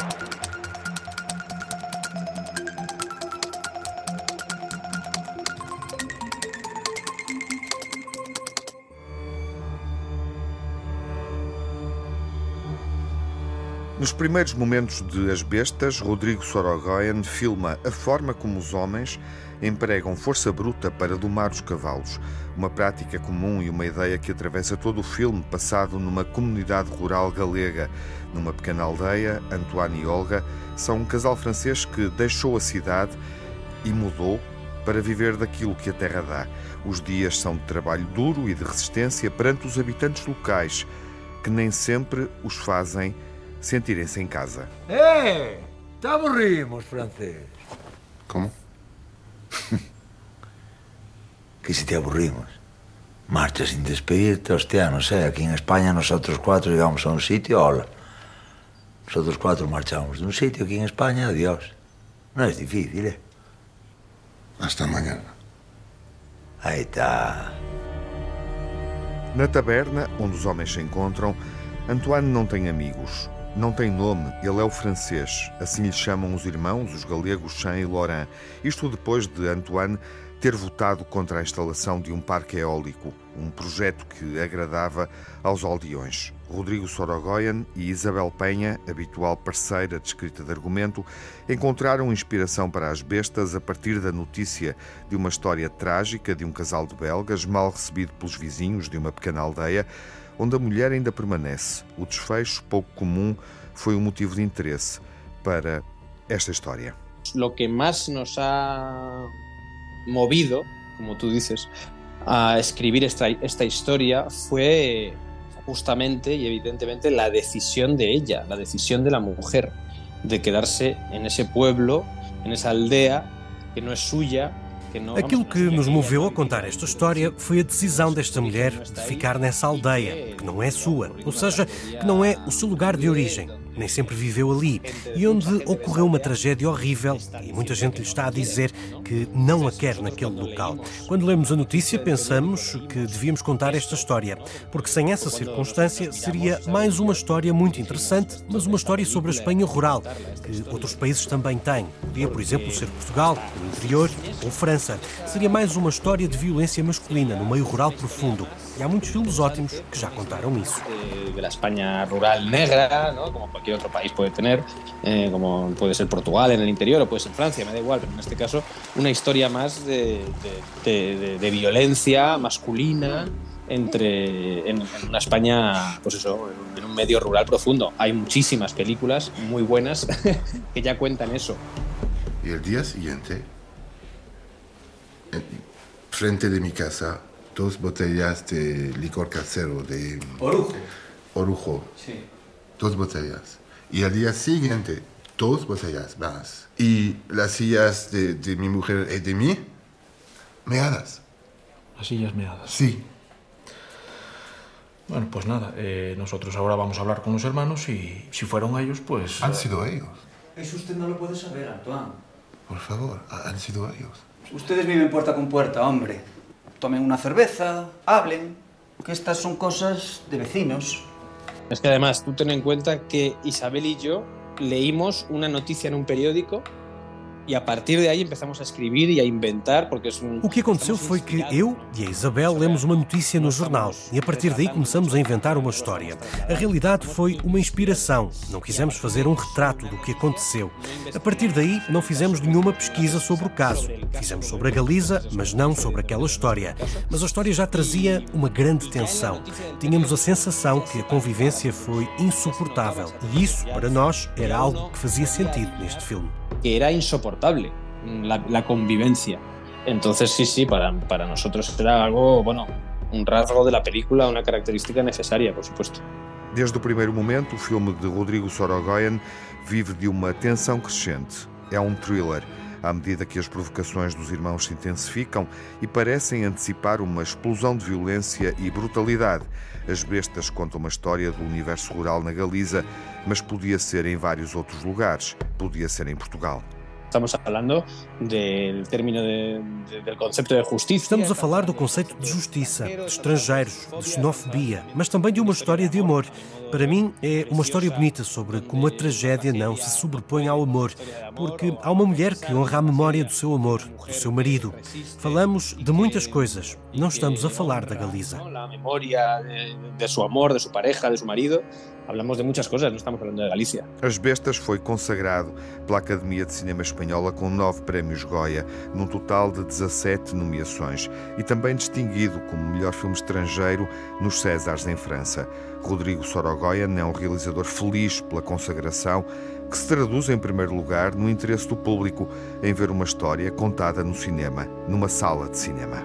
Thank you. Nos primeiros momentos de As Bestas, Rodrigo Sorogoyen filma a forma como os homens empregam força bruta para domar os cavalos, uma prática comum e uma ideia que atravessa todo o filme, passado numa comunidade rural galega. Numa pequena aldeia, Antoine e Olga são um casal francês que deixou a cidade e mudou para viver daquilo que a terra dá. Os dias são de trabalho duro e de resistência perante os habitantes locais, que nem sempre os fazem sentirem-se em casa. ¡Eh! Te aburrimos, francés. ¿Cómo? Que si te aburrimos. Marcha sin despedirte, hostia, no sé. Aquí en España nosotros cuatro llegamos a un sitio, hola. Nosotros cuatro marchamos de un sitio aquí en España, adiós. No es difícil, ¿eh? Hasta mañana. Aí está. Na taberna, onde os homens se encontram, Antoine não tem amigos. Não tem nome, ele é o francês. Assim lhe chamam os irmãos, os galegos Chan e Laurent. Isto depois de Antoine ter votado contra a instalação de um parque eólico, um projeto que agradava aos aldeões. Rodrigo Sorogoyen e Isabel Penha, habitual parceira de escrita de argumento, encontraram inspiração para as bestas a partir da notícia de uma história trágica de um casal de belgas mal recebido pelos vizinhos de uma pequena aldeia onde a mulher ainda permanece. O desfecho, pouco comum, foi um motivo de interesse para esta história. Lo que más nos ha movido, como tú dices, a escribir esta, esta historia fue justamente y evidentemente la decisión de ella, la decisión de la mujer, de quedarse en ese pueblo, en esa aldea que no es suya, Aquilo que nos moveu a contar esta história foi a decisão desta mulher de ficar nessa aldeia, que não é sua, ou seja, que não é o seu lugar de origem nem sempre viveu ali, e onde ocorreu uma tragédia horrível e muita gente lhe está a dizer que não a quer naquele local. Quando lemos a notícia, pensamos que devíamos contar esta história, porque sem essa circunstância seria mais uma história muito interessante, mas uma história sobre a Espanha rural, que outros países também têm. Podia, por exemplo, ser Portugal, o interior ou França. Seria mais uma história de violência masculina no meio rural profundo. E há muitos filmes ótimos que já contaram isso. De la España rural negra, como cualquier otro país puede tener, eh, como puede ser Portugal en el interior o puede ser Francia, me da igual, pero en este caso una historia más de, de, de, de violencia masculina entre en, en, una España, pues eso, en un medio rural profundo. Hay muchísimas películas muy buenas que ya cuentan eso. Y el día siguiente, frente de mi casa, dos botellas de licor casero de... Orujo. Orujo. Sí. Dos botellas. Y al día siguiente, dos botellas más. Y las sillas de, de mi mujer y de mí, meadas. Las sillas meadas. Sí. Bueno, pues nada, eh, nosotros ahora vamos a hablar con los hermanos y si fueron ellos, pues... Han sido ellos. Eso usted no lo puede saber, Antoine. Por favor, han sido ellos. Ustedes viven puerta con puerta, hombre. Tomen una cerveza, hablen, que estas son cosas de vecinos. Es que además, tú ten en cuenta que Isabel y yo leímos una noticia en un periódico e a partir de aí empezamos a escrever e a inventar, porque é um... O que aconteceu foi que eu e a Isabel lemos uma notícia no jornal e a partir daí começamos a inventar uma história. A realidade foi uma inspiração. Não quisemos fazer um retrato do que aconteceu. A partir daí não fizemos nenhuma pesquisa sobre o caso. Fizemos sobre a Galiza, mas não sobre aquela história. Mas a história já trazia uma grande tensão. Tínhamos a sensação que a convivência foi insuportável e isso, para nós, era algo que fazia sentido neste filme. Que era insoportable la, la convivencia. Entonces, sí, sí, para, para, nosotros era algo, bueno, un rasgo de la película, una característica necesaria, por supuesto. Desde o primeiro momento, o filme de Rodrigo Sorogoyen vive de uma tensão crescente. É um thriller, à medida que as provocações dos irmãos se intensificam e parecem antecipar uma explosão de violência e brutalidade. As Bestas contam uma história do universo rural na Galiza, mas podia ser em vários outros lugares. Podia ser em Portugal. Estamos falando do término de, de, del conceito de justiça. Estamos a falar do conceito de justiça, de estrangeiros, de xenofobia, mas também de uma história de amor. Para mim, é uma história bonita sobre como a tragédia não se sobrepõe ao amor, porque há uma mulher que honra a memória do seu amor, do seu marido. Falamos de muitas coisas, não estamos a falar da Galiza. A memória de, seu amor, de sua pareja, de seu marido. Hablamos de muitas coisas, não estamos falando de Galícia. As Bestas foi consagrado pela Academia de Cinema Espanhola com nove prémios Goya, num total de 17 nomeações, e também distinguido como melhor filme estrangeiro nos Césares em França. Rodrigo Sorogoyen é um realizador feliz pela consagração, que se traduz, em primeiro lugar, no interesse do público em ver uma história contada no cinema, numa sala de cinema.